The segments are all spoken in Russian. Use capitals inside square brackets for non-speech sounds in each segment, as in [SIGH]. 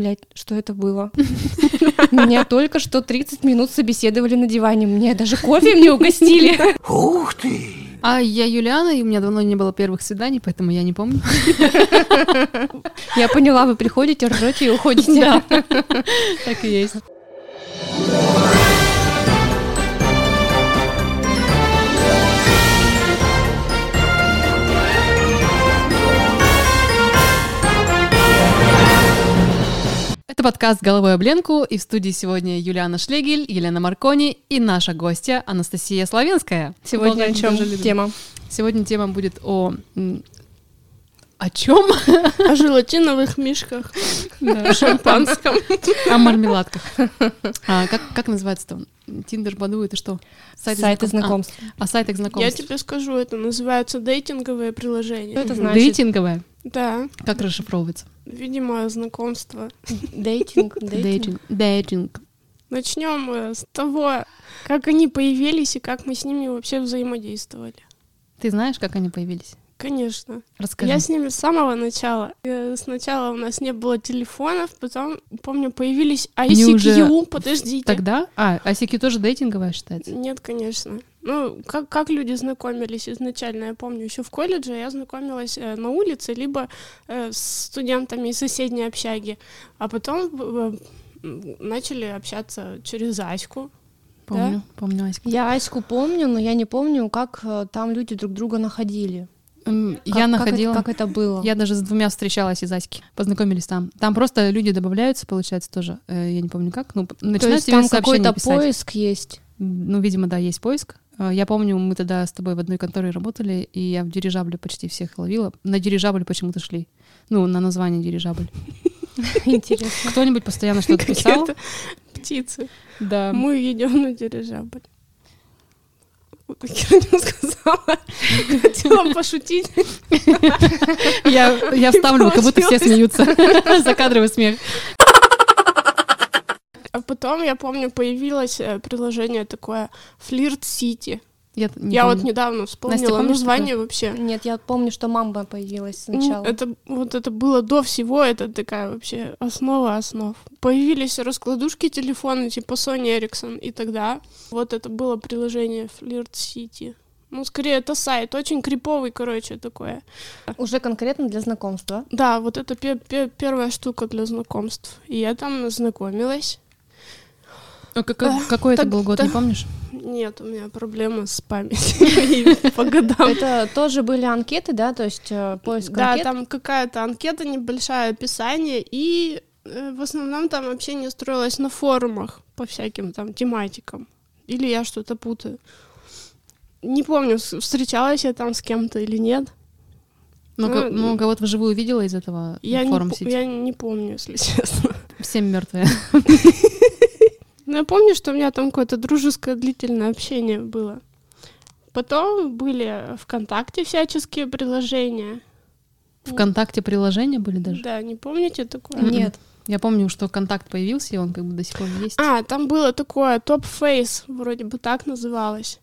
блядь, что это было? [LAUGHS] Меня только что 30 минут собеседовали на диване, мне даже кофе мне угостили. Ух ты! А я Юлиана, и у меня давно не было первых свиданий, поэтому я не помню. Я поняла, вы приходите, ржете и уходите. Так и есть. Это подкаст «Головой об Ленку», и в студии сегодня Юлиана Шлегель, Елена Маркони и наша гостья Анастасия Славинская. Сегодня о чем тема? Сегодня тема будет о... О чем? О желатиновых мишках, Да. шампанском. О мармеладках. А, как, как называется там? Тиндер, Баду, это что? Сайты знакомств. А, о сайтах Я знакомств. тебе скажу, это называется дейтинговые приложения. Что это значит? Дейтинговое? Да, Как расшифровывается? видимо, знакомство. Дейтинг, дейтинг. Дейтинг. Начнем с того, как они появились и как мы с ними вообще взаимодействовали. Ты знаешь, как они появились? Конечно. Расскажи. Я с ними с самого начала. Э, Сначала у нас не было телефонов, потом, помню, появились Они уже ICQ. Подождите. Тогда? А, ICQ тоже дейтинговая считается? Нет, конечно. Ну, как, как люди знакомились изначально, я помню, еще в колледже я знакомилась э, на улице, либо э, с студентами из соседней общаги, а потом э, начали общаться через Аську. Помню, помню Аську. Я Аську помню, но я не помню, как э, там люди друг друга находили. Как- Я как это- находила... Как это было? Я даже с двумя встречалась из Аськи. Познакомились там. Там просто люди добавляются, получается, тоже. Э, Я не помню как. Ну, п- То начинают есть тебе там какой-то писать. поиск есть. Ну, видимо, да, есть поиск. Э, Я помню, мы тогда с тобой в одной конторе работали, и я в дирижабле почти всех ловила. На дирижабль почему-то шли. Ну, на название дирижабль. Интересно. Кто-нибудь постоянно что-то писал. Птицы. Да. Мы идем на дирижабль. Я не сказала. Хотела пошутить. Я, я вставлю, как будто все смеются. [LAUGHS] Закадровый смех. А потом, я помню, появилось э, приложение такое Флирт Сити. Я, не Я вот недавно вспомнила помнишь название вообще. Нет, я помню, что мамба появилась Ну, сначала. Это вот это было до всего, это такая вообще основа основ. Появились раскладушки телефона типа Sony Ericsson, и тогда вот это было приложение Flirt City. Ну, скорее, это сайт, очень криповый, короче, такое. Уже конкретно для знакомства. Да, вот это пе- пе- первая штука для знакомств. И я там знакомилась. А как- как- Какой это был год, так- не помнишь? Нет, у меня проблемы с памятью [LAUGHS] и по годам. Это тоже были анкеты, да? То есть э, поиск Да, там какая-то анкета, небольшое описание, и э, в основном там общение строилось на форумах по всяким там тематикам. Или я что-то путаю. Не помню, встречалась я там с кем-то или нет. Ну, ко- Ну, ну, кого-то вживую видела из этого Я, не, форум по- сети? я не помню, если [LAUGHS] честно. Всем мертвые. [LAUGHS] Но я помню, что у меня там какое-то дружеское длительное общение было. Потом были ВКонтакте всяческие приложения. Вконтакте приложения были даже? Да, не помните такое? Нет. Я помню, что контакт появился, и он как бы до сих пор есть. А, там было такое топ-фейс, вроде бы так называлось.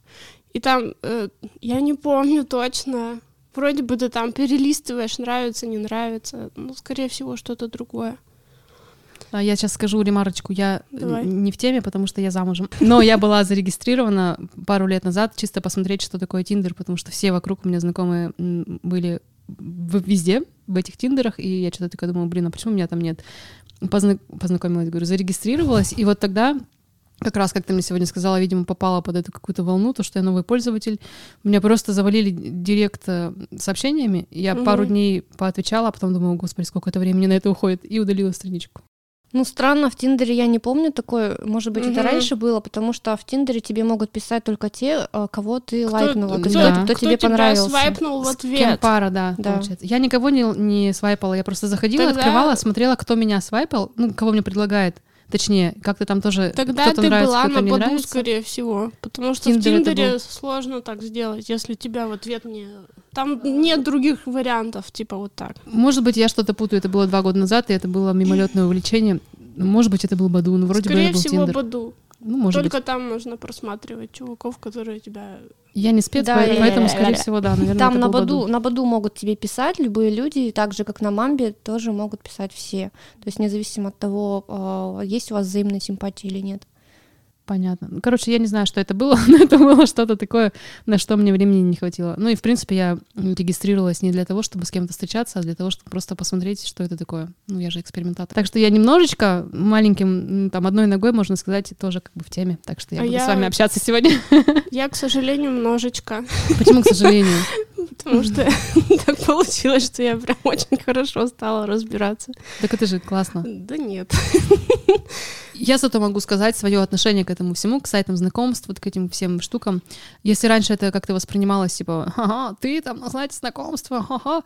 И там, э, я не помню точно, вроде бы ты там перелистываешь, нравится, не нравится. Ну, скорее всего, что-то другое. А Я сейчас скажу ремарочку. Я э, Давай. не в теме, потому что я замужем. [LAUGHS] Но я была зарегистрирована пару лет назад, чисто посмотреть, что такое Тиндер, потому что все вокруг у меня знакомые были везде, в этих Тиндерах, и я что-то такая думаю, блин, а почему меня там нет? Позна- Познакомилась, говорю, зарегистрировалась, и вот тогда как раз, как ты мне сегодня сказала, видимо, попала под эту какую-то волну, то, что я новый пользователь. Меня просто завалили директ э, сообщениями. Я Мгм. пару дней поотвечала, а потом думаю, господи, сколько это времени на это уходит, и удалила страничку. Ну, странно, в Тиндере я не помню такое. Может быть, это Мгм. раньше было, потому что в Тиндере тебе могут писать только те, э, кого ты лайкнула, кто- кто, да. кто Кто тебе тебя понравился. свайпнул в С ответ? кем пара, да, Да. получается. Я никого не, не свайпала, я просто заходила, Тогда- открывала, смотрела, кто меня свайпал, ну, кого мне предлагает. Точнее, как-то там тоже Тогда ты нравится, была на Баду, нравится. скорее всего. Потому что Тиндер в Тиндере был. сложно так сделать, если тебя в ответ не... Там нет других вариантов, типа вот так. Может быть, я что-то путаю, это было два года назад, и это было мимолетное увлечение. Может быть, это был Баду, но вроде бы Скорее это был всего, Тиндер. Баду. Ну, может Только быть. там можно просматривать чуваков, которые тебя... Я не спец, Да, поэтому, я- поэтому, я- скорее я- всего, да, наверное, Там на был Баду, на Баду могут тебе писать любые люди, так же, как на Мамбе, тоже могут писать все. То есть независимо от того, а, есть у вас взаимная симпатия или нет. Понятно. Ну, Короче, я не знаю, что это было, [LAUGHS] но это было что-то такое, на что мне времени не хватило. Ну и, в принципе, я регистрировалась не для того, чтобы с кем-то встречаться, а для того, чтобы просто посмотреть, что это такое. Ну, я же экспериментатор. Так что я немножечко маленьким, там, одной ногой, можно сказать, тоже как бы в теме. Так что я А буду я- с вами общаться сегодня. Я, к сожалению, [LAUGHS] немножечко, Почему, к сожалению? [LAUGHS] потому что [LAUGHS] так получилось, что я прям очень хорошо стала разбираться. Так это же классно. Да нет. Я зато могу сказать свое отношение к этому всему, к сайтам знакомств, вот к этим всем штукам. Если раньше это как-то воспринималось, типа, ага, ты там на сайте знакомства, ага,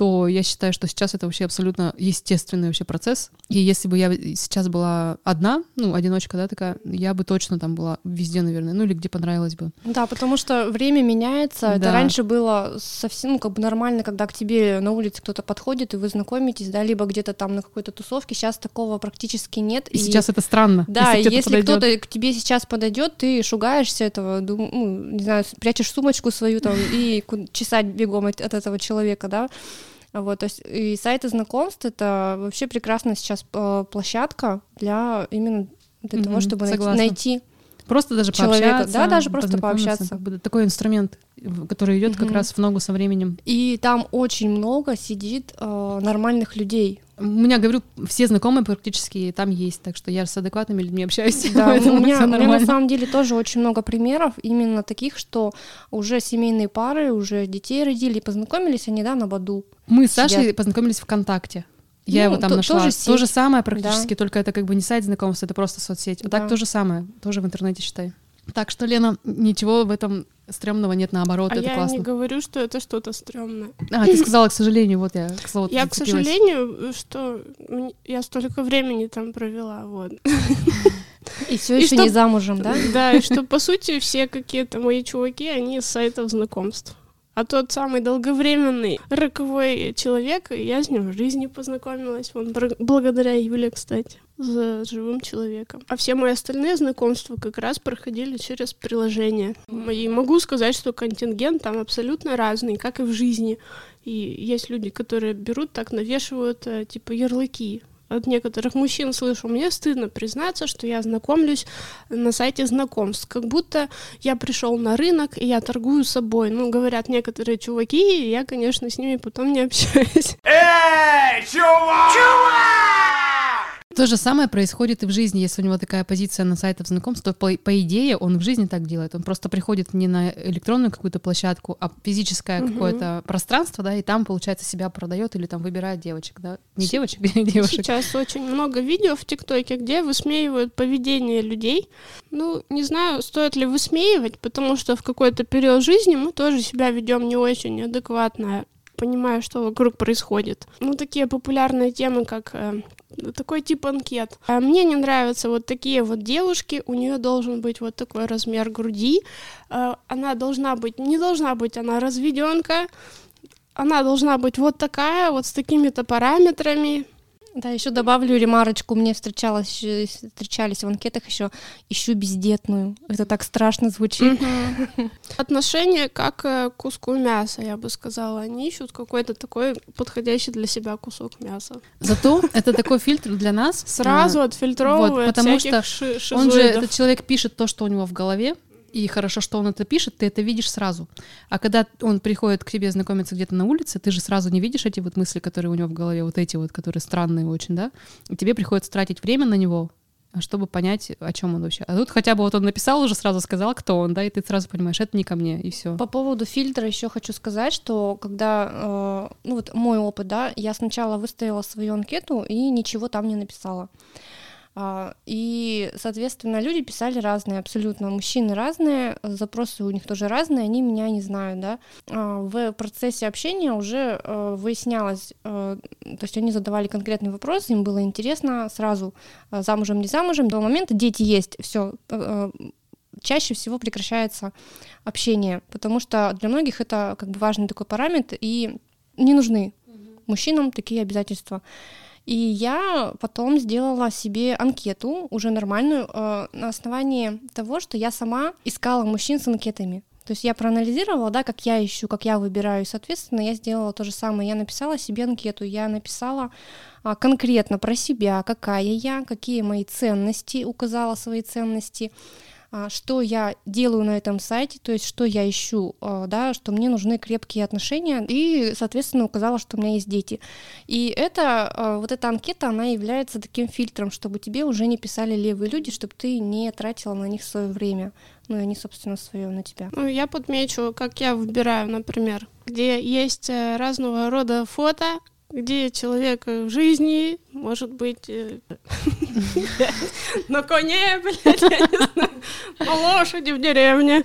то я считаю, что сейчас это вообще абсолютно естественный вообще процесс. И если бы я сейчас была одна, ну, одиночка, да, такая, я бы точно там была везде, наверное, ну, или где понравилось бы. Да, потому что время меняется. Это Да. раньше было совсем ну, как бы нормально, когда к тебе на улице кто-то подходит, и вы знакомитесь, да, либо где-то там на какой-то тусовке. Сейчас такого практически нет. И, сейчас это странно. Да, если и кто-то если кто-то к тебе сейчас подойдет, ты шугаешься этого, дум- ну, не знаю, прячешь сумочку свою там и чесать бегом от этого человека, да. Вот, то есть и сайты знакомств это вообще прекрасная сейчас э, площадка для именно для того, Мгм, чтобы согласна. найти Просто даже человека. пообщаться. Да, даже просто пообщаться. как бы такой инструмент, который идет как Мгм. раз в ногу со временем. И там очень много сидит э, нормальных людей. У меня, говорю, все знакомые практически там есть, так что я с адекватными людьми общаюсь. [LAUGHS] Да, у меня, у меня на самом деле тоже очень много примеров именно таких, что уже семейные пары, уже детей родили, познакомились они, да, на Баду. Мы с Сашей познакомились ВКонтакте. Я Ну, его там то- нашла. тоже То же самое практически, только это как бы не сайт знакомств, это просто соцсеть. А Да. так то же самое, тоже в интернете считай. Так что, Лена, ничего в этом стрёмного нет, наоборот, А это я классно. не говорю, что это что-то стрёмное. А, ты сказала, к сожалению, вот я к слову Я, к сожалению, что я столько времени там провела, вот. И все еще не замужем, да? Да, и что, по сути, все какие-то мои чуваки, они с сайтов знакомств. А тот самый долговременный роковой человек, я с ним в жизни познакомилась, бр- благодаря Юле, кстати, за живым человеком. А все мои остальные знакомства как раз проходили через приложение. И могу сказать, что контингент там абсолютно разный, как и в жизни. И есть люди, которые берут, так навешивают, э, типа, ярлыки. От некоторых мужчин слышу, мне стыдно признаться, что я знакомлюсь на сайте знакомств, как будто я пришел на рынок и я торгую собой. Ну, говорят некоторые чуваки, и я, конечно, с ними потом не общаюсь. То же самое происходит и в жизни, если у него такая позиция на сайтах знакомств, то по, по идее он в жизни так делает. Он просто приходит не на электронную какую-то площадку, а физическое Мгм. какое-то пространство, да, и там, получается, себя продает или там выбирает девочек, да. Не девочек, [LAUGHS] а девушек. Сейчас очень много видео в ТикТоке, где высмеивают поведение людей. Ну, не знаю, стоит ли высмеивать, потому что в какой-то период жизни мы тоже себя ведем не очень адекватно, понимая, что вокруг происходит. Ну, такие популярные темы, как э, такой тип анкет. А мне не нравятся вот такие вот девушки, у нее должен быть вот такой размер груди, э, она должна быть, не должна быть она разведенка, она должна быть вот такая, вот с такими-то параметрами. Да, еще добавлю ремарочку. Мне встречалось, ещё- встречались в анкетах еще ищу бездетную. Это так страшно звучит. Отношение как э, к куску мяса, я бы сказала. Они ищут какой-то такой подходящий для себя кусок мяса. Зато это такой фильтр для нас. Сразу отфильтровывает вот, потому всяких что ши- Он же, этот человек пишет то, что у него в голове, и хорошо, что он это пишет, ты это видишь сразу. А когда он приходит к тебе знакомиться где-то на улице, ты же сразу не видишь эти вот мысли, которые у него в голове, вот эти вот, которые странные очень, да? И тебе приходится тратить время на него, чтобы понять, о чем он вообще. А тут хотя бы вот он написал, уже сразу сказал, кто он, да, и ты сразу понимаешь, это не ко мне, и все. По поводу фильтра еще хочу сказать, что когда, э, ну вот мой опыт, да, я сначала выставила свою анкету и ничего там не написала. А, И, соответственно, люди писали разные, абсолютно. Мужчины разные, запросы у них тоже разные, они меня не знают, да. А, В процессе общения уже э, выяснялось, э, то есть они задавали конкретный вопрос, им было интересно сразу, э, замужем, не замужем, до момента дети есть, все, чаще всего прекращается общение, потому что для многих это как бы важный такой параметр, и не нужны мужчинам такие обязательства. И я потом сделала себе анкету, уже нормальную, э, на основании того, что я сама искала мужчин с анкетами. То есть я проанализировала, да, как я ищу, как я выбираю, и, соответственно, я сделала то же самое. Я написала себе анкету, я написала а, конкретно про себя, какая я, какие мои ценности, указала свои ценности, что я делаю на этом сайте, то есть что я ищу, а, да, что мне нужны крепкие отношения, и, соответственно, указала, что у меня есть дети. И это, а, вот эта анкета, она является таким фильтром, чтобы тебе уже не писали левые люди, чтобы ты не тратила на них свое время, ну и они, собственно, свое на тебя. Ну, я подмечу, как я выбираю, например, где есть э, разного рода фото, где человек в жизни, может быть, э, на коне, блядь, я не знаю, на лошади в деревне.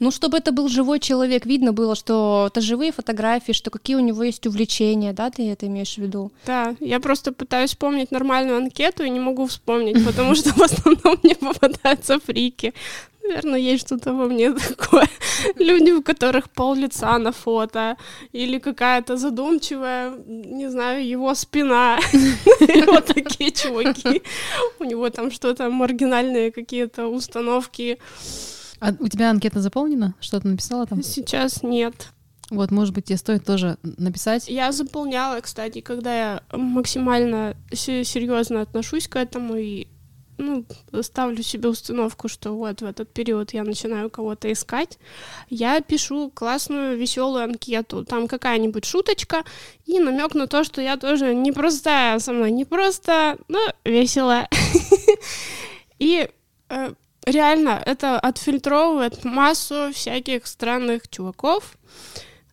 Ну, чтобы это был живой человек, видно было, что это живые фотографии, что какие у него есть увлечения, да, ты это имеешь в виду? Да, я просто пытаюсь вспомнить нормальную анкету и не могу вспомнить, потому что в основном мне попадаются фрики. Наверное, есть что-то во мне [LAUGHS] такое. Люди, у которых пол лица на фото, или какая-то задумчивая, не знаю, его спина. [LAUGHS] Вот такие чуваки. У него там что-то маргинальные какие-то установки. А у тебя анкета заполнена? Что ты написала там? Сейчас нет. Вот, может быть, тебе стоит тоже написать. Я заполняла, кстати, когда я максимально серьезно отношусь к этому и ну, ставлю себе установку, что вот в этот период я начинаю кого-то искать, я пишу классную, веселую анкету. Там какая-нибудь шуточка и намек на то, что я тоже не простая со мной, не просто, но весело. [LAUGHS] И э, реально это отфильтровывает массу всяких странных чуваков.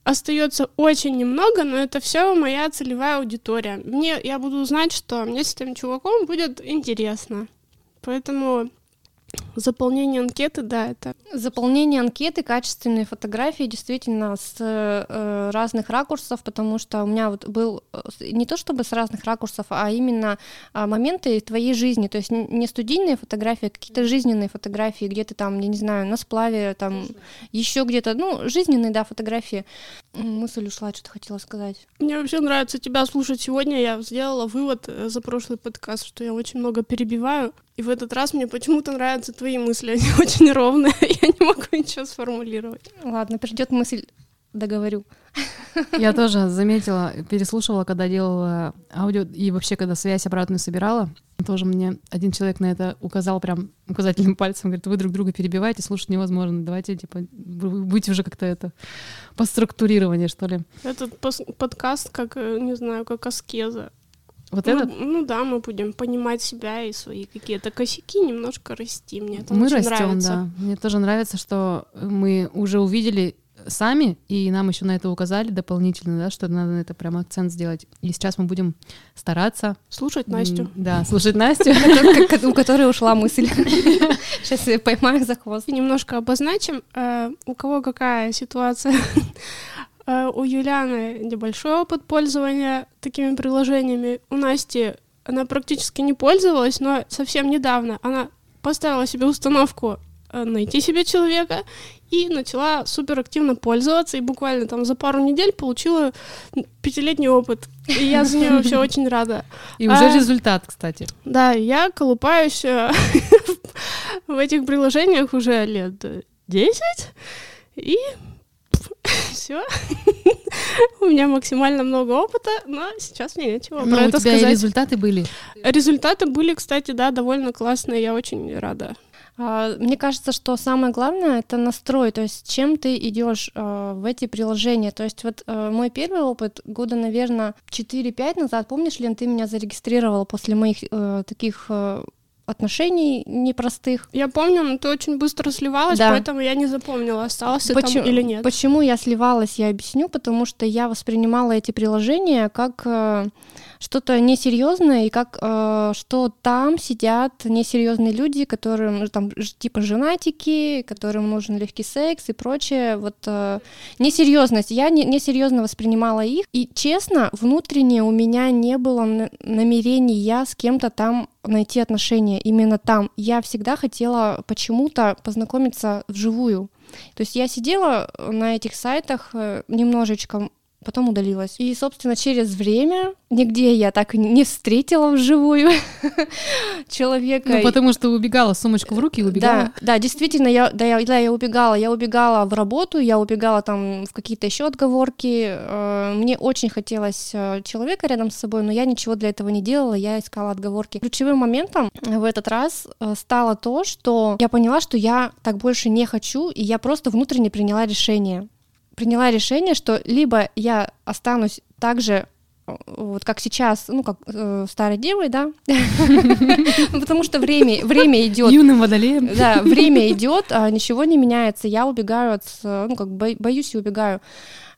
Остается очень немного, но это все моя целевая аудитория. Мне я буду знать, что мне с этим чуваком будет интересно. Поэтому Заполнение анкеты, да, это. Заполнение анкеты, качественные фотографии, действительно с э, разных ракурсов, потому что у меня вот был э, не то чтобы с разных ракурсов, а именно э, моменты твоей жизни, то есть не студийные фотографии, а какие-то жизненные фотографии, где то там, я не знаю, на сплаве, там еще где-то, ну жизненные, да, фотографии. Мысль ушла, что-то хотела сказать. Мне вообще нравится тебя слушать сегодня. Я сделала вывод э, за прошлый подкаст, что я очень много перебиваю. И в этот раз мне почему-то нравятся твои мысли, [LAUGHS] они очень ровные, [LAUGHS] я не могу ничего сформулировать. Ладно, придет мысль, договорю. [LAUGHS] Я тоже заметила, переслушивала, когда делала аудио, и вообще, когда связь обратную собирала, тоже мне один человек на это указал прям указательным пальцем, говорит, вы друг друга перебиваете, слушать невозможно, давайте, типа, быть уже как-то это, по структурированию, что ли. Этот подкаст, как, э, не знаю, как аскеза. Вот ну, этот? Ну да, мы будем понимать себя и свои какие-то косяки, немножко расти. Мне это мы очень растем, нравится. да. Мне тоже нравится, что мы уже увидели сами, и нам еще на это указали дополнительно, да, что надо на это прям акцент сделать. И сейчас мы будем стараться... Слушать Настю. Да, слушать Настю. У которой ушла мысль. [LAUGHS] Сейчас я поймаю за хвост. Немножко обозначим, э, у кого какая ситуация у Юлианы небольшой опыт пользования такими приложениями. У Насти она практически не пользовалась, но совсем недавно она поставила себе установку э, найти себе человека и начала супер активно пользоваться, и буквально там за пару недель получила пятилетний опыт. И я за нее вообще [LAUGHS] очень рада. И уже а, результат, кстати. Да, я колупаюсь э, [LAUGHS] в этих приложениях уже лет 10, и все. [LAUGHS] У меня максимально много опыта, но сейчас мне нечего но про у это тебя сказать. И результаты были? Результаты были, кстати, да, довольно классные, я очень рада. А, мне кажется, что самое главное это настрой, то есть чем ты идешь э, в эти приложения. То есть вот э, мой первый опыт года, наверное, 4-5 назад, помнишь, Лен, ты меня зарегистрировала после моих э, таких э, отношений непростых. Я помню, но ты очень быстро сливалась, да. поэтому я не запомнила, осталось почему, там или нет. Почему я сливалась, я объясню, потому что я воспринимала эти приложения как э, что-то несерьезное, и как э, что там сидят несерьезные люди, которым ну, там типа женатики, которым нужен легкий секс и прочее. Вот э, несерьезность. Я не, несерьезно воспринимала их. И честно, внутренне у меня не было намерения с кем-то там найти отношения именно там. Я всегда хотела почему-то познакомиться вживую. То есть я сидела на этих сайтах э, немножечко потом удалилась. И, собственно, через время, нигде я так и не встретила вживую [LAUGHS] человека. Ну, потому что убегала, сумочку в руки убегала. Да, да, действительно, я, да, я, да, я убегала. Я убегала в работу, я убегала там в какие-то еще отговорки. Э, мне очень хотелось э, человека рядом с собой, но я ничего для этого не делала, я искала отговорки. Ключевым моментом в этот раз э, стало то, что я поняла, что я так больше не хочу, и я просто внутренне приняла решение. Приняла решение, что либо я останусь так же вот как сейчас, ну, как э, старой девой, да, [LAUGHS] потому что время, время идет. Юным водолеем. Да, время идет, а ничего не меняется, я убегаю от, ну, как боюсь и убегаю.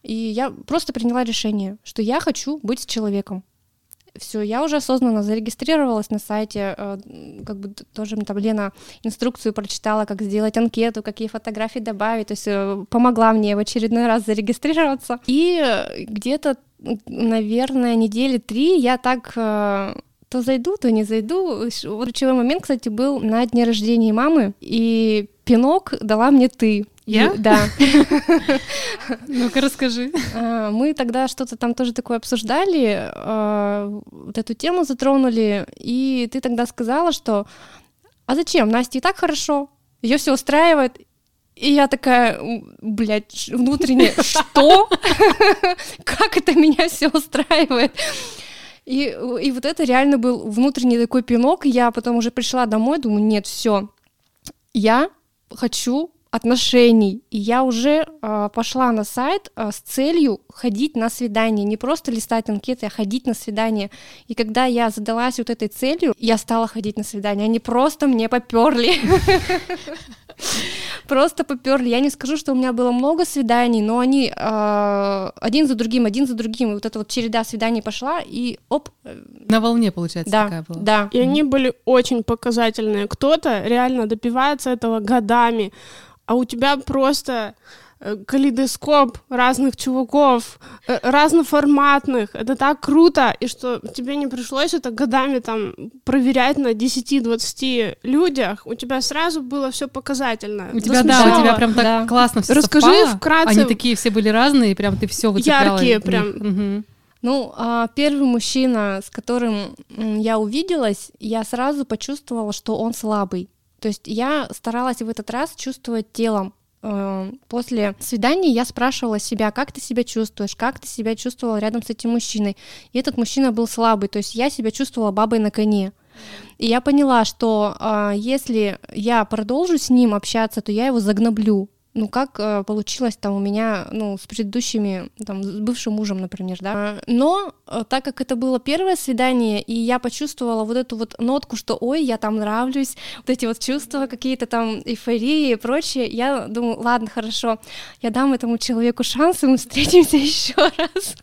И я просто приняла решение, что я хочу быть с человеком. Все, я уже осознанно зарегистрировалась на сайте, э, как бы тоже там Лена инструкцию прочитала, как сделать анкету, какие фотографии добавить, то есть э, помогла мне в очередной раз зарегистрироваться. И где-то наверное, недели три я так э, то зайду, то не зайду. Ключевой момент, кстати, был на дне рождения мамы, и пинок дала мне ты. Я? Да. [LAUGHS] Ну-ка расскажи. А, мы тогда что-то там тоже такое обсуждали, а, вот эту тему затронули, и ты тогда сказала, что а зачем? Насте и так хорошо, ее все устраивает, и я такая, блядь, внутренне, [LAUGHS] что? [LAUGHS] Как это меня все устраивает? И, и вот это реально был внутренний такой пинок. Я потом уже пришла домой, думаю, нет, все, я хочу отношений. И я уже э, пошла на сайт э, с целью ходить на свидание, не просто листать анкеты, а ходить на свидание. И когда я задалась вот этой целью, я стала ходить на свидание. Они просто мне поперли. [LAUGHS] Просто поперли. Я не скажу, что у меня было много свиданий, но они э, один за другим, один за другим. И вот эта вот череда свиданий пошла, и оп. На волне, получается, да, такая была. Да. И они были очень показательные. Кто-то реально добивается этого годами, а у тебя просто Э, калейдоскоп разных чуваков, э, разноформатных. Это так круто, и что тебе не пришлось это годами там проверять на 10-20 людях. У тебя сразу было все показательно. У тебя, да, у тебя прям так да. классно все Расскажи совпало. вкратце. Они такие все были разные, и прям ты все выцепляла. Яркие прям. Угу. Ну, а первый мужчина, с которым я увиделась, я сразу почувствовала, что он слабый. То есть я старалась в этот раз чувствовать телом, Э, после свидания я спрашивала себя, как ты себя чувствуешь, как ты себя чувствовала рядом с этим мужчиной. И этот мужчина был слабый, то есть я себя чувствовала бабой на коне. И я поняла, что э, если я продолжу с ним общаться, то я его загноблю ну, как э, получилось там у меня, ну, с предыдущими, там, с бывшим мужем, например, да. Но э, так как это было первое свидание, и я почувствовала вот эту вот нотку, что, ой, я там нравлюсь, вот эти вот чувства какие-то там, эйфории и прочее, я думаю, ладно, хорошо, я дам этому человеку шанс, и мы встретимся [LAUGHS] еще раз.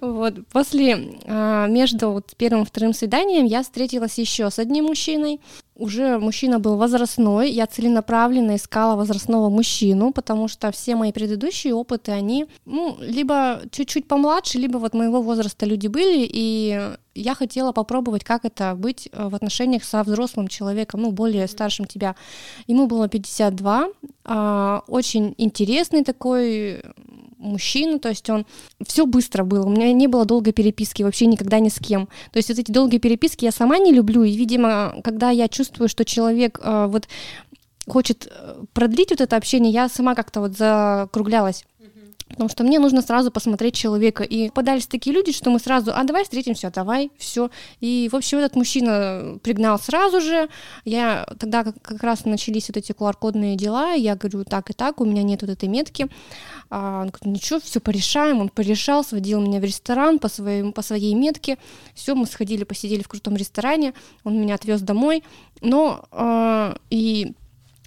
Вот, после, э, между первым и вторым свиданием я встретилась еще с одним мужчиной, уже мужчина был возрастной, я целенаправленно искала возрастного мужчину, потому что все мои предыдущие опыты, они, ну, либо чуть-чуть помладше, либо вот моего возраста люди были, и я хотела попробовать, как это быть э, в отношениях со взрослым человеком, ну, более старшим тебя. Ему было 52, а, очень интересный такой мужчина, то есть он все быстро было, у меня не было долгой переписки вообще никогда ни с кем. То есть вот эти долгие переписки я сама не люблю, и, видимо, когда я чувствую, что человек э, вот хочет э, продлить вот это общение, я сама как-то вот закруглялась. Потому что мне нужно сразу посмотреть человека. И подались такие люди, что мы сразу, а давай встретимся, давай, все. И, в общем, этот мужчина пригнал сразу же. Я тогда как, раз начались вот эти QR-кодные дела. Я говорю, так и так, у меня нет вот этой метки. А он говорит, ничего, все порешаем. Он порешал, сводил меня в ресторан по, своим, по своей метке. Все, мы сходили, посидели в крутом ресторане. Он меня отвез домой. Но э, и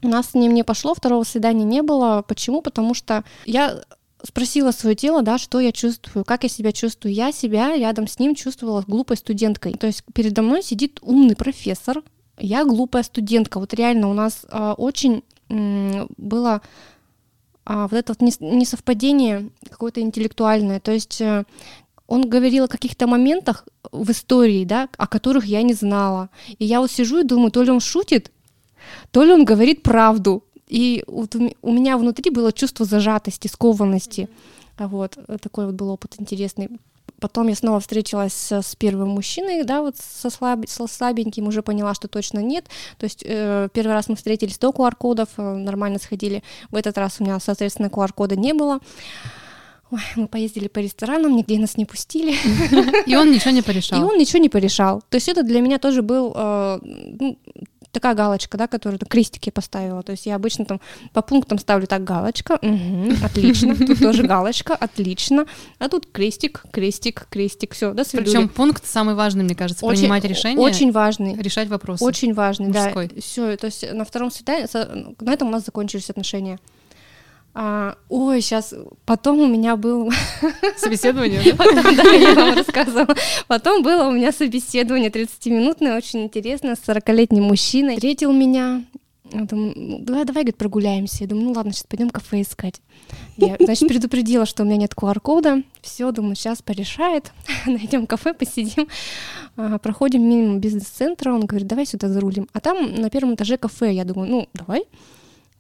у нас с ним не пошло, второго свидания не было. Почему? Потому что я спросила свое тело, да, что я чувствую, как я себя чувствую. Я себя рядом с ним чувствовала глупой студенткой. То есть передо мной сидит умный профессор, я глупая студентка. Вот реально у нас э, очень э, было э, вот это вот несовпадение какое-то интеллектуальное. То есть э, он говорил о каких-то моментах в истории, да, о которых я не знала. И я вот сижу и думаю, то ли он шутит, то ли он говорит правду. И вот у меня внутри было чувство зажатости, скованности. А Вот, такой вот был опыт интересный. Потом я снова встретилась с, с первым мужчиной, да, вот со, слаб, со слабеньким, уже поняла, что точно нет. То есть э, первый раз мы встретились до QR-кодов, э, нормально сходили. В этот раз у меня, соответственно, QR-кода не было. Ой, мы поездили по ресторанам, нигде нас не пустили. И он ничего не [LAUGHS] порешал. И он ничего не порешал. То есть это для меня тоже был э, ну, такая галочка, да, которую там, крестики поставила. То есть я обычно там по пунктам ставлю так галочка, угу, отлично, тут тоже галочка, отлично, а тут крестик, крестик, крестик, все, до свидания. Причем пункт самый важный, мне кажется, Очень- принимать решение, Очень важный. решать вопросы. Очень важный, Мужской. да. Все, то есть на втором свидании, на этом у нас закончились отношения. А, ой, сейчас, потом у меня был, [LAUGHS] Собеседование? [LAUGHS] Потом, да, я вам рассказывала. Потом было у меня собеседование 30-минутное, очень интересное, с 40-летним мужчиной. Встретил меня, я думаю, ну, давай, давай, говорит, прогуляемся. Я думаю, ну ладно, сейчас пойдем кафе искать. Я, значит, предупредила, что у меня нет QR-кода. Все, думаю, сейчас порешает. [LAUGHS] Найдем кафе, посидим. А, Проходим мимо бизнес-центра. Он говорит, давай сюда зарулим. А там на первом этаже кафе. Я думаю, ну, давай.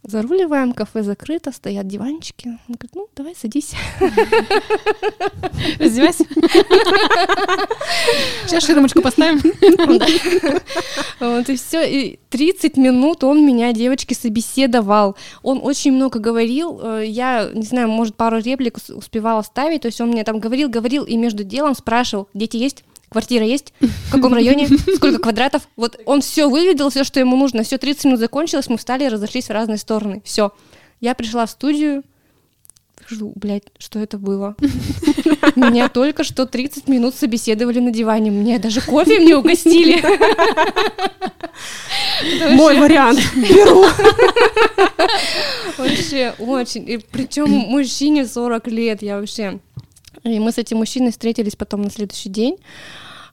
Заруливаем, кафе закрыто, стоят диванчики. Он говорит, ну, давай садись. [LAUGHS] Раздевайся. Сейчас ширмочку поставим. Вот и все. И 30 минут он меня, девочки, собеседовал. Он очень много говорил. э, Я, не знаю, может, пару реплик ус- успевала ставить. То есть он мне там говорил, говорил, и между делом спрашивал, дети есть? Квартира есть? В каком районе? Сколько квадратов? Вот он все выведал, все, что ему нужно. Все, 30 минут закончилось, мы встали и разошлись в разные стороны. Все. Я пришла в студию, Жду, блядь, что это было? Меня только что 30 минут собеседовали на диване. Мне даже кофе мне угостили. Мой вариант. Беру. Вообще очень. И причем мужчине 40 лет, я вообще. И мы с этим мужчиной встретились потом на следующий день.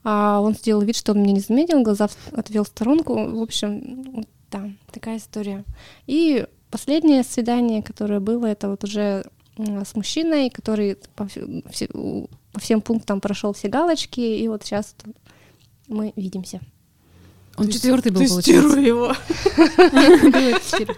А он сделал вид, что он меня не заметил, глаза отвел в сторонку. В общем, да, такая история. И последнее свидание, которое было, это вот уже с мужчиной, который по, вс- все- по всем пунктам прошел все галочки, и вот сейчас мы видимся. Он четвертый был, Тестирую получается. [LAUGHS] его.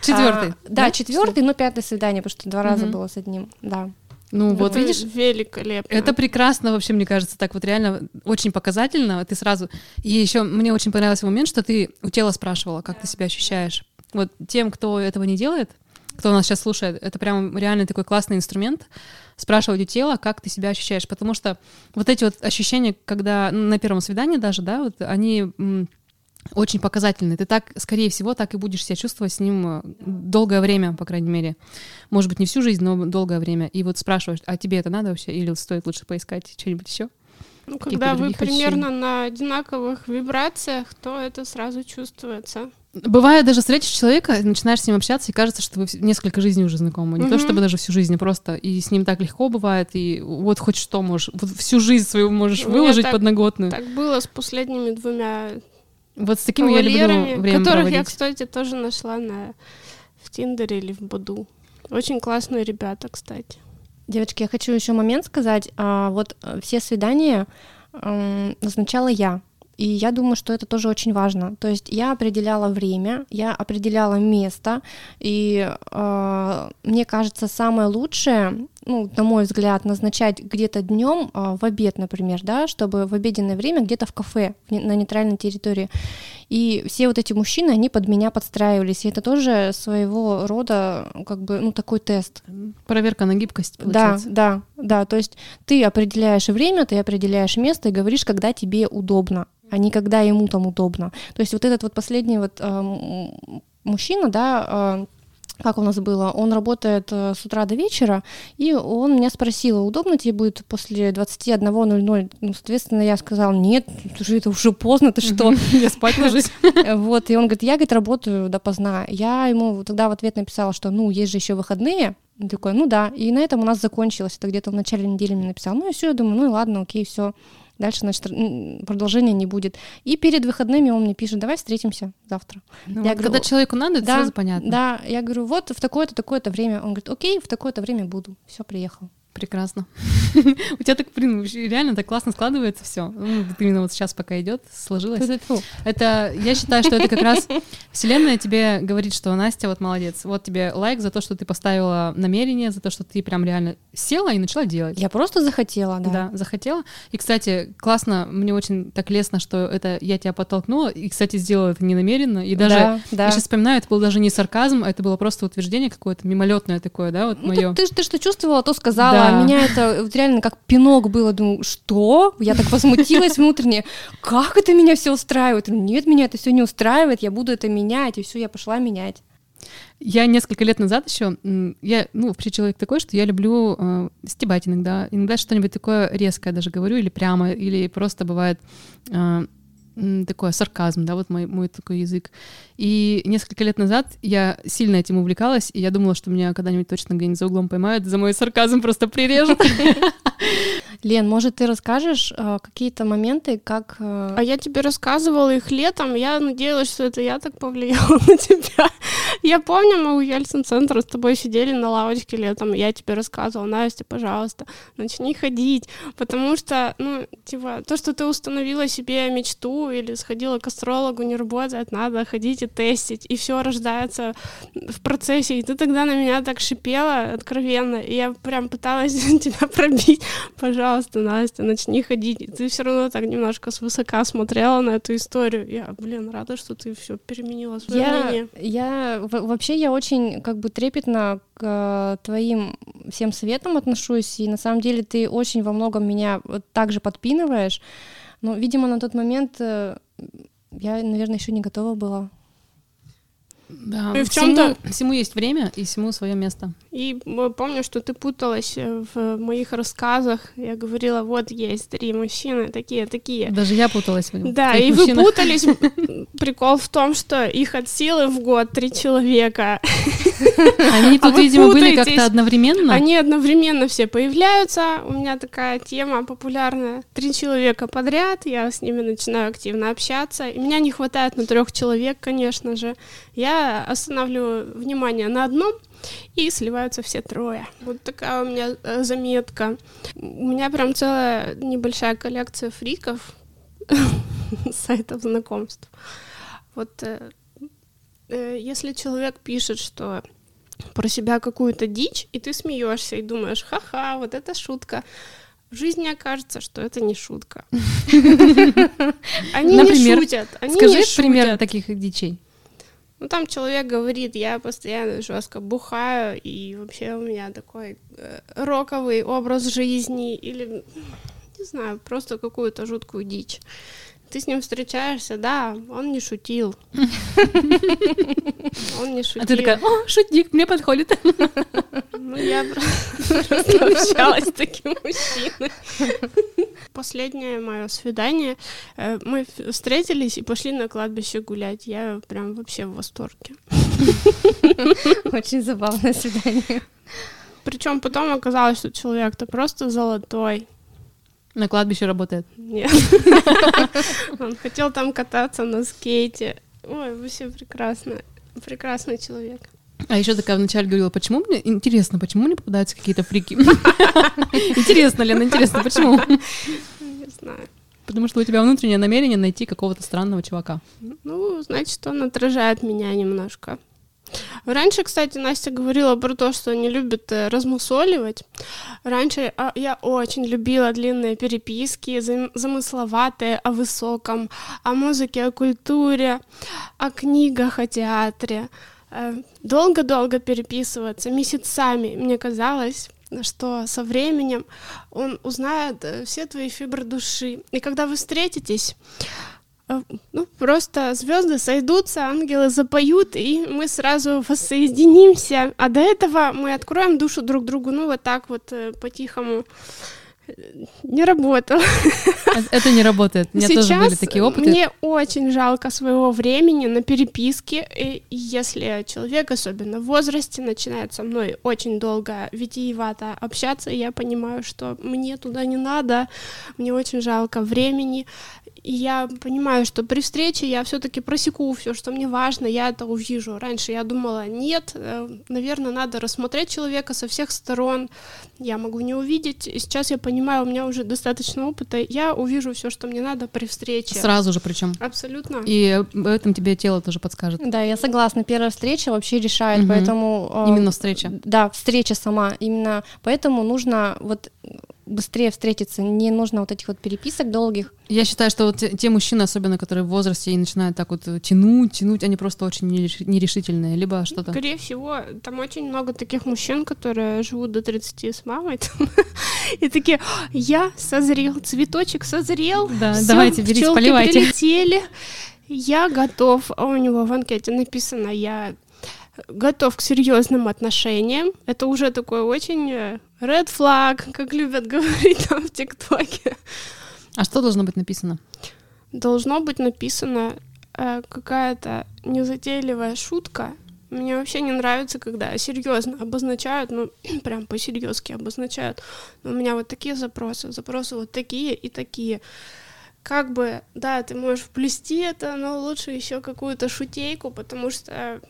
Четвертый. А, да, четвертый, но пятое свидание, потому что два раза было с одним. Да. Ну вот Это видишь, Великолепно. Это прекрасно вообще, мне кажется, так вот реально очень показательно. Ты сразу... И еще мне очень понравился момент, что ты у тела спрашивала, как ты себя ощущаешь. Вот тем, кто этого не делает, кто нас сейчас слушает, это прям реально такой классный инструмент спрашивать у тела, как ты себя ощущаешь. Потому что вот эти вот ощущения, когда ну, на первом свидании даже, да, вот они очень показательны. Ты так, скорее всего, так и будешь себя чувствовать с ним э, долгое время, по крайней мере. Может быть, не всю жизнь, но долгое время. И вот спрашиваешь, а тебе это надо вообще? Или стоит лучше поискать что-нибудь еще? Ну, когда вы примерно на одинаковых вибрациях, то это сразу чувствуется. Бывает, даже встретишь человека, начинаешь с ним общаться, и кажется, что вы несколько жизней уже знакомы. Не то Мгм. чтобы даже всю жизнь, а просто и с ним так легко бывает, и вот хоть что можешь, вот всю жизнь свою можешь выложить так- подноготную. Так было с последними двумя Вот с такими я люблю кавалерами, время которых проводить. я, кстати, тоже нашла на в Тиндере или в Баду. Очень классные ребята, кстати. Девочки, я хочу еще момент сказать. А, вот э, все свидания назначала я. И я думаю, что это тоже очень важно. То есть я определяла время, я определяла место, и э, мне кажется, самое лучшее, ну, на мой взгляд, назначать где-то днем в обед, например, да, чтобы в обеденное время где-то в кафе на нейтральной территории. И все вот эти мужчины, они под меня подстраивались, и это тоже своего рода, как бы, ну, такой тест. Проверка на гибкость, Да, получается. да, да. То есть ты определяешь время, ты определяешь место и говоришь, когда тебе удобно, а не когда ему там удобно. То есть вот этот вот последний вот а, м, мужчина, да, а, как у нас было, он работает э, с утра до вечера, и он меня спросил, удобно тебе будет после 21.00? Ну, соответственно, я сказала, нет, слушай, это уже поздно, ты что? [LAUGHS] Я спать ложусь. [LAUGHS] Вот, и он говорит, я, говорит, работаю допоздна. Я ему тогда в ответ написала, что, ну, есть же еще выходные. Он такой, ну да. И на этом у нас закончилось. Это где-то в начале недели мне написал. Ну и все, я думаю, ну и ладно, окей, все. Дальше, значит, продолжения не будет. И перед выходными он мне пишет, давай встретимся завтра. Ну, Я вот говорю, когда человеку надо, это да, сразу понятно. Да, я говорю, вот в такое-то, такое-то время. Он говорит, окей, в такое-то время буду. Все, приехал. Прекрасно. [LAUGHS] У тебя так, блин, реально так классно складывается все. Ну, именно вот сейчас, пока идет, сложилось. Это, я считаю, что это как раз [LAUGHS] Вселенная тебе говорит, что Настя вот молодец. Вот тебе лайк за то, что ты поставила намерение, за то, что ты прям реально села и начала делать. Я просто захотела, да. Да, захотела. И, кстати, классно, мне очень так лестно, что это я тебя подтолкнула. И, кстати, сделала это не намеренно. И даже, да, да. я сейчас вспоминаю, это был даже не сарказм, а это было просто утверждение какое-то мимолетное такое, да, вот ну, мое. Ты, ты, ты что чувствовала, то сказала. Да. А меня это реально как пинок было. Думаю, что? Я так возмутилась внутренне. Как это меня все устраивает? Нет, меня это все не устраивает, я буду это менять. И все, я пошла менять. Я несколько лет назад еще, я, ну, вообще человек такой, что я люблю э, стебать иногда. Иногда что-нибудь такое резкое даже говорю, или прямо, или просто бывает э, такой сарказм, да, вот мой, мой такой язык. И несколько лет назад я сильно этим увлекалась, и я думала, что меня когда-нибудь точно где-нибудь за углом поймают, за мой сарказм просто прирежут. [LAUGHS] Лен, может, ты расскажешь э, какие-то моменты, как... Э... А я тебе рассказывала их летом, я надеялась, что это я так повлияла [LAUGHS] на тебя. Я помню, мы у Ельцин-центра с тобой сидели на лавочке летом, я тебе рассказывала, Настя, пожалуйста, начни ходить, потому что, ну, типа, то, что ты установила себе мечту или сходила к астрологу, не работает, надо ходить и тестить, и все рождается в процессе, и ты тогда на меня так шипела откровенно, и я прям пыталась [LAUGHS] тебя пробить, пожалуйста, Настя, начни ходить. И ты все равно так немножко свысока смотрела на эту историю. Я, блин, рада, что ты все переменила свое я, мнение. Я вообще я очень как бы трепетно к э, твоим всем советам отношусь, и на самом деле ты очень во многом меня вот так же подпинываешь. Но, видимо, на тот момент э, я, наверное, еще не готова была. Да, ну и в чем-то всему, всему есть время и всему свое место. И помню, что ты путалась э, в моих рассказах. Я говорила, вот есть три мужчины, такие, такие. Даже я путалась в. Да, и мужчинах. вы путались. [LAUGHS] Прикол в том, что их от силы в год три человека. Они тут, а видимо, были как-то одновременно? Они одновременно все появляются. У меня такая тема популярная. Три человека подряд, я с ними начинаю активно общаться. И меня не хватает на трех человек, конечно же. Я останавливаю внимание на одном, и сливаются все трое. Вот такая у меня э, заметка. У меня прям целая небольшая коллекция фриков [LAUGHS] сайтов знакомств. Вот э, э, если человек пишет, что про себя какую-то дичь, и ты смеешься и думаешь, ха-ха, вот это шутка. В жизни окажется, что это не шутка. [LAUGHS] Они не шутят. Скажи пример таких дичей. Ну, там человек говорит, я постоянно жестко бухаю, и вообще у меня такой э, роковый образ жизни, или, не знаю, просто какую-то жуткую дичь. Ты с ним встречаешься, да, он не шутил. [LAUGHS] Он не шутил. А ты такая, о, шутник, мне подходит. [LAUGHS] Ну, я [LAUGHS] просто общалась с таким мужчиной. Последнее мое свидание. Э, мы встретились и пошли на кладбище гулять. Я прям вообще в восторге. Очень забавное свидание. Причем потом оказалось, что человек-то просто золотой. На кладбище работает? Нет. [LAUGHS] Он хотел там кататься на скейте. Ой, вообще прекрасно. Прекрасный человек. А еще такая вначале говорила, почему мне интересно, почему мне попадаются какие-то фрики? [LAUGHS] Интересно, Лена, интересно, почему? Не знаю. Потому что у тебя внутреннее намерение найти какого-то странного чувака. Ну, значит, он отражает меня немножко. Раньше, кстати, Настя говорила про то, что не любит э, размусоливать. Раньше а, я очень любила длинные переписки, замысловатые о высоком, о музыке, о культуре, о книгах, о театре. Э, долго-долго переписываться, месяцами, мне казалось, что со временем он узнает э, все твои фибры души. И когда вы встретитесь, ну, просто звезды сойдутся, ангелы запоют, и мы сразу воссоединимся. А до этого мы откроем душу друг другу, ну, вот так вот по-тихому не работал. Это не работает. У меня Сейчас тоже были такие опыты. Мне очень жалко своего времени на переписке. И если человек, особенно в возрасте, начинает со мной очень долго витиевато общаться, я понимаю, что мне туда не надо, мне очень жалко времени. И я понимаю, что при встрече я все-таки просеку все, что мне важно, я это увижу. Раньше я думала, нет, э, наверное, надо рассмотреть человека со всех сторон. Я могу не увидеть. И сейчас я понимаю, у меня уже достаточно опыта. Я увижу все, что мне надо при встрече. Сразу же причем. Абсолютно. И в этом тебе тело тоже подскажет. Да, я согласна. Первая встреча вообще решает, угу. поэтому... Э, Именно встреча. Да, встреча сама. Именно поэтому нужно вот быстрее встретиться, не нужно вот этих вот переписок долгих. Я считаю, что вот те, те мужчины, особенно которые в возрасте и начинают так вот тянуть, тянуть, они просто очень нерешительные, либо что-то. Скорее всего, там очень много таких мужчин, которые живут до 30 с мамой, [LAUGHS] там, и такие, я созрел, цветочек созрел, да, всё, давайте, берите, поливайте. прилетели, я готов. А у него в анкете написано, я готов к серьезным отношениям. Это уже такой очень э, red flag, как любят [LAUGHS] говорить там в ТикТоке. А что должно быть написано? Должно быть написано э, какая-то незатейливая шутка. Мне вообще не нравится, когда серьезно обозначают, ну, [CLEARS THROAT] прям по-серьезки обозначают. Но у меня вот такие запросы, запросы вот такие и такие как бы, да, ты можешь вплести это, но лучше еще какую-то шутейку, потому что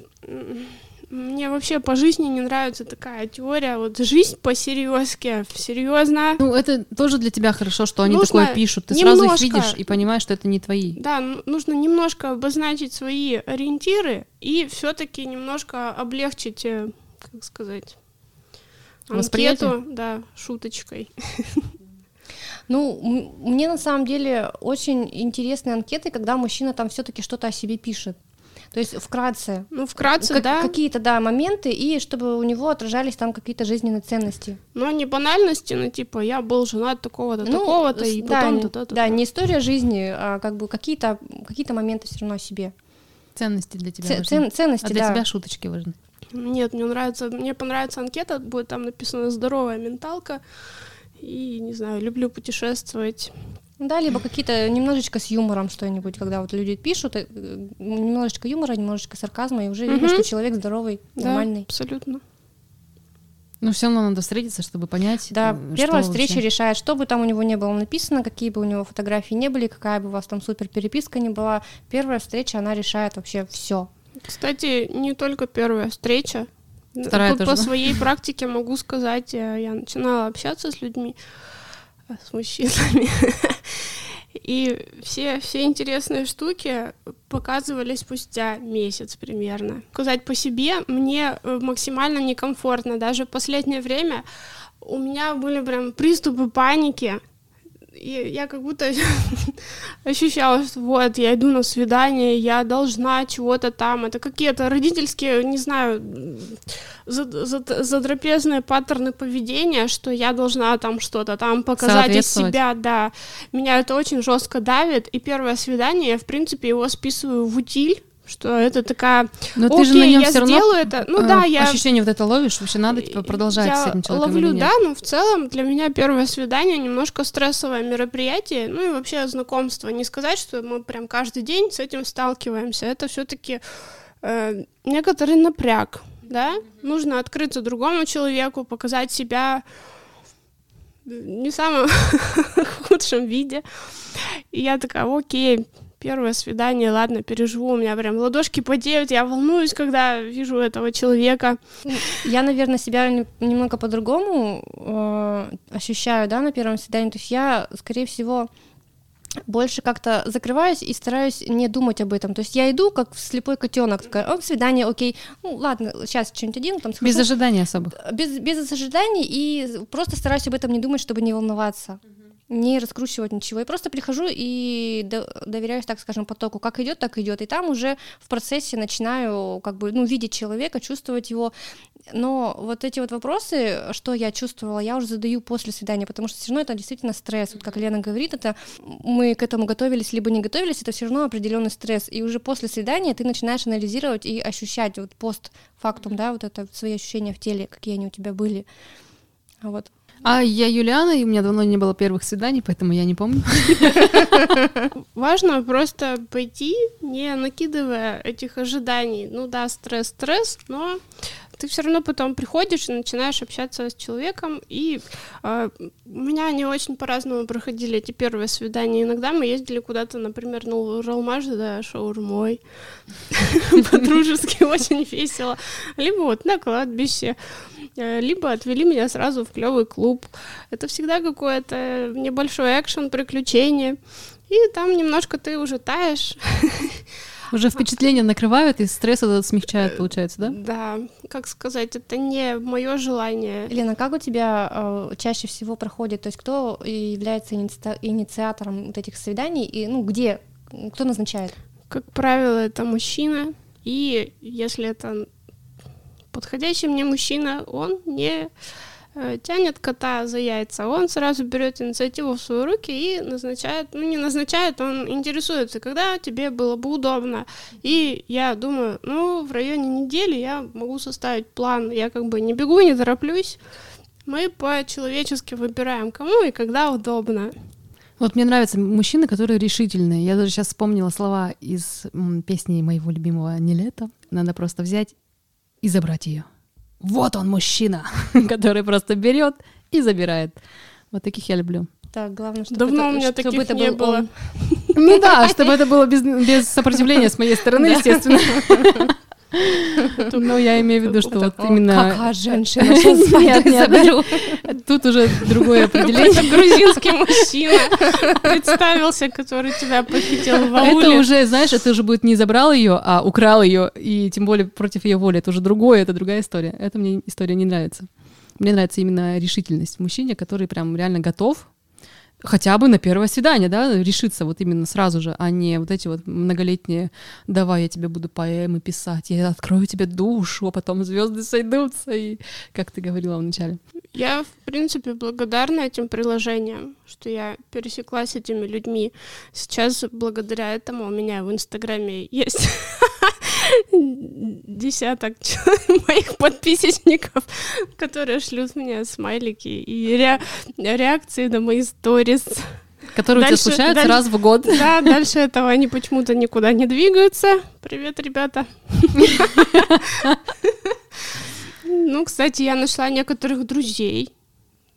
мне вообще по жизни не нравится такая теория. Вот жизнь по серьезке, серьезно. Ну, это тоже для тебя хорошо, что они нужно такое пишут. Ты немножко, сразу их видишь и понимаешь, что это не твои. Да, нужно немножко обозначить свои ориентиры и все-таки немножко облегчить, э, как сказать, анкету, да, шуточкой. [LAUGHS] Ну, мне на самом деле очень интересные анкеты, когда мужчина там все-таки что-то о себе пишет. То есть вкратце. Ну, вкратце, как, да. Какие-то, да, моменты, и чтобы у него отражались там какие-то жизненные ценности. Ну, не банальности, ну, типа, я был женат такого-то, ну, такого-то, и да, потом... Да, да, не история жизни, а как бы какие-то какие моменты все равно о себе. Ценности для тебя Ц- важны. Цен, ценности, а для да. тебя шуточки важны. Нет, мне нравится, мне понравится анкета, будет там написано «здоровая менталка», и, не знаю, люблю путешествовать. Да, либо какие-то немножечко с юмором что-нибудь, когда вот люди пишут, э, немножечко юмора, немножечко сарказма, и уже видно, что человек здоровый, нормальный. Да, абсолютно. Но все равно надо встретиться, чтобы понять. Да, первая встреча вообще. решает, что бы там у него не было написано, какие бы у него фотографии не были, какая бы у вас там супер переписка не была. Первая встреча, она решает вообще все. Кстати, не только первая встреча, Вторая по, тоже, по да? своей практике могу сказать, э, я начинала общаться с людьми, э, с мужчинами, [LAUGHS] и все, все интересные штуки показывали спустя месяц примерно. Сказать по себе, мне э, максимально некомфортно. Даже в последнее время у меня были прям приступы паники, и я как будто [LAUGHS] ощущала, что вот, я иду на свидание, я должна чего-то там. Это какие-то родительские, не знаю, затрапезные паттерны поведения, что я должна там что-то там показать из себя, да. Меня это очень жестко давит. И первое свидание, я, в принципе, его списываю в утиль, что это такая, Но ты же на нем я все сделаю равно это. Ну да, я... Ощущение вот это ловишь, вообще надо типа продолжать я с этим человеком ловлю, да, но в целом для меня первое свидание немножко стрессовое мероприятие, ну и вообще знакомство. Не сказать, что мы прям каждый день с этим сталкиваемся. Это все-таки э, некоторый напряг, да. Нужно открыться другому человеку, показать себя не в самом [LAUGHS] худшем виде. И я такая, окей, первое свидание, ладно, переживу, у меня прям ладошки потеют, я волнуюсь, когда вижу этого человека. Я, наверное, себя немного по-другому э, ощущаю, да, на первом свидании, то есть я, скорее всего, больше как-то закрываюсь и стараюсь не думать об этом. То есть я иду как слепой котенок, такая, о, свидание, окей, ну ладно, сейчас что-нибудь один, там схожу. Без ожиданий особых. Без, без ожиданий и просто стараюсь об этом не думать, чтобы не волноваться. Uh-huh не раскручивать ничего. Я просто прихожу и доверяюсь, так скажем, потоку. Как идет, так идет. И там уже в процессе начинаю как бы, ну, видеть человека, чувствовать его. Но вот эти вот вопросы, что я чувствовала, я уже задаю после свидания, потому что все равно это действительно стресс. Вот как Лена говорит, это мы к этому готовились, либо не готовились, это все равно определенный стресс. И уже после свидания ты начинаешь анализировать и ощущать вот постфактум, да, вот это свои ощущения в теле, какие они у тебя были. Вот. А я Юлиана, и у меня давно не было первых свиданий, поэтому я не помню. [LAUGHS] Важно просто пойти, не накидывая этих ожиданий. Ну да, стресс, стресс, но ты все равно потом приходишь и начинаешь общаться с человеком, и э, у меня они очень по-разному проходили эти первые свидания. Иногда мы ездили куда-то, например, на Уралмаш за шаурмой, [LAUGHS] по-дружески очень весело, либо вот на кладбище, либо отвели меня сразу в клевый клуб. Это всегда какое-то небольшой экшен, приключение, и там немножко ты уже таешь, Уже впечатления накрывают, и стресс этот смягчает, получается, да? Да, как сказать, это не мое желание. Лена, как у тебя э, чаще всего проходит, то есть кто является иници- инициатором вот этих свиданий, и ну где, кто назначает? Как правило, это мужчина, и если это подходящий мне мужчина, он не Э, тянет кота за яйца, он сразу берет инициативу в свои руки и назначает, ну не назначает, он интересуется, когда тебе было бы удобно. И я думаю, ну в районе недели я могу составить план, я как бы не бегу, не тороплюсь, мы по-человечески выбираем, кому и когда удобно. Вот мне нравятся мужчины, которые решительные. Я даже сейчас вспомнила слова из песни моего любимого «Не лето». Надо просто взять и забрать ее вот он мужчина, [LAUGHS] который просто берет и забирает. Вот таких я люблю. Так, главное, чтобы Давно это, у меня чтобы таких это не был было. он. Ну да, [LAUGHS] чтобы это было без, без сопротивления с моей стороны, естественно. [LAUGHS] Ну, я имею в виду, что вот именно... Какая женщина, [LAUGHS] сейчас Нет, заберу. Тут уже другое определение. Грузинский мужчина [LAUGHS] представился, который тебя похитил в Это ауле. уже, знаешь, это уже будет не забрал ее, а украл ее, и тем более против ее воли. Это уже другое, это другая история. Это мне история не нравится. Мне нравится именно решительность в мужчине, который прям реально готов хотя бы на первое свидание, да, решиться вот именно сразу же, а не вот эти вот многолетние «давай я тебе буду поэмы писать, я открою тебе душу, а потом звезды сойдутся», и как ты говорила вначале. Я, в принципе, благодарна этим приложениям, что я пересеклась с этими людьми. Сейчас, благодаря этому, у меня в Инстаграме есть [LAUGHS] десяток [LAUGHS] моих подписчиков, которые шлют мне смайлики и ре- реакции на мои сторис. Которые у Дальше- тебя случаются дальше- раз в год. Да, дальше этого они почему-то никуда не двигаются. Привет, ребята. [LAUGHS] Ну, кстати, я нашла некоторых друзей.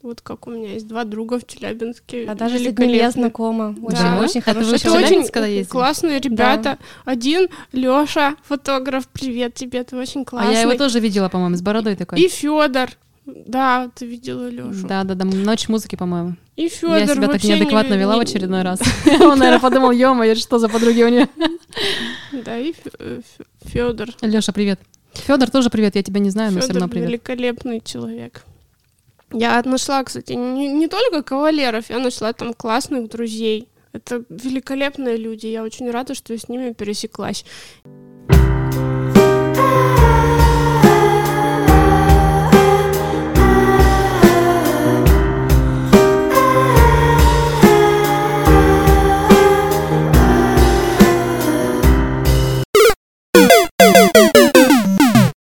Вот как у меня есть два друга в Челябинске. А даже с одним я знакома. Очень, Да. очень вы Это очень когда ездили? классные ребята. Один Лёша, фотограф, привет тебе, ты очень А классный. я его тоже видела, по-моему, с бородой такой. И Федор. Да, ты видела Лёшу. Да, да, да, ночь музыки, по-моему. И Федор Я себя так неадекватно не- вела в очередной раз. [LAUGHS] [LAUGHS] Он, наверное, подумал, ё что за подруги у нее. [LAUGHS] Да, и Федор. Леша, привет. Федор тоже привет, я тебя не знаю, но все Федор равно привет. великолепный человек. Я нашла, кстати, не, не только кавалеров, я нашла там классных друзей. Это великолепные люди. Я очень рада, что я с ними пересеклась.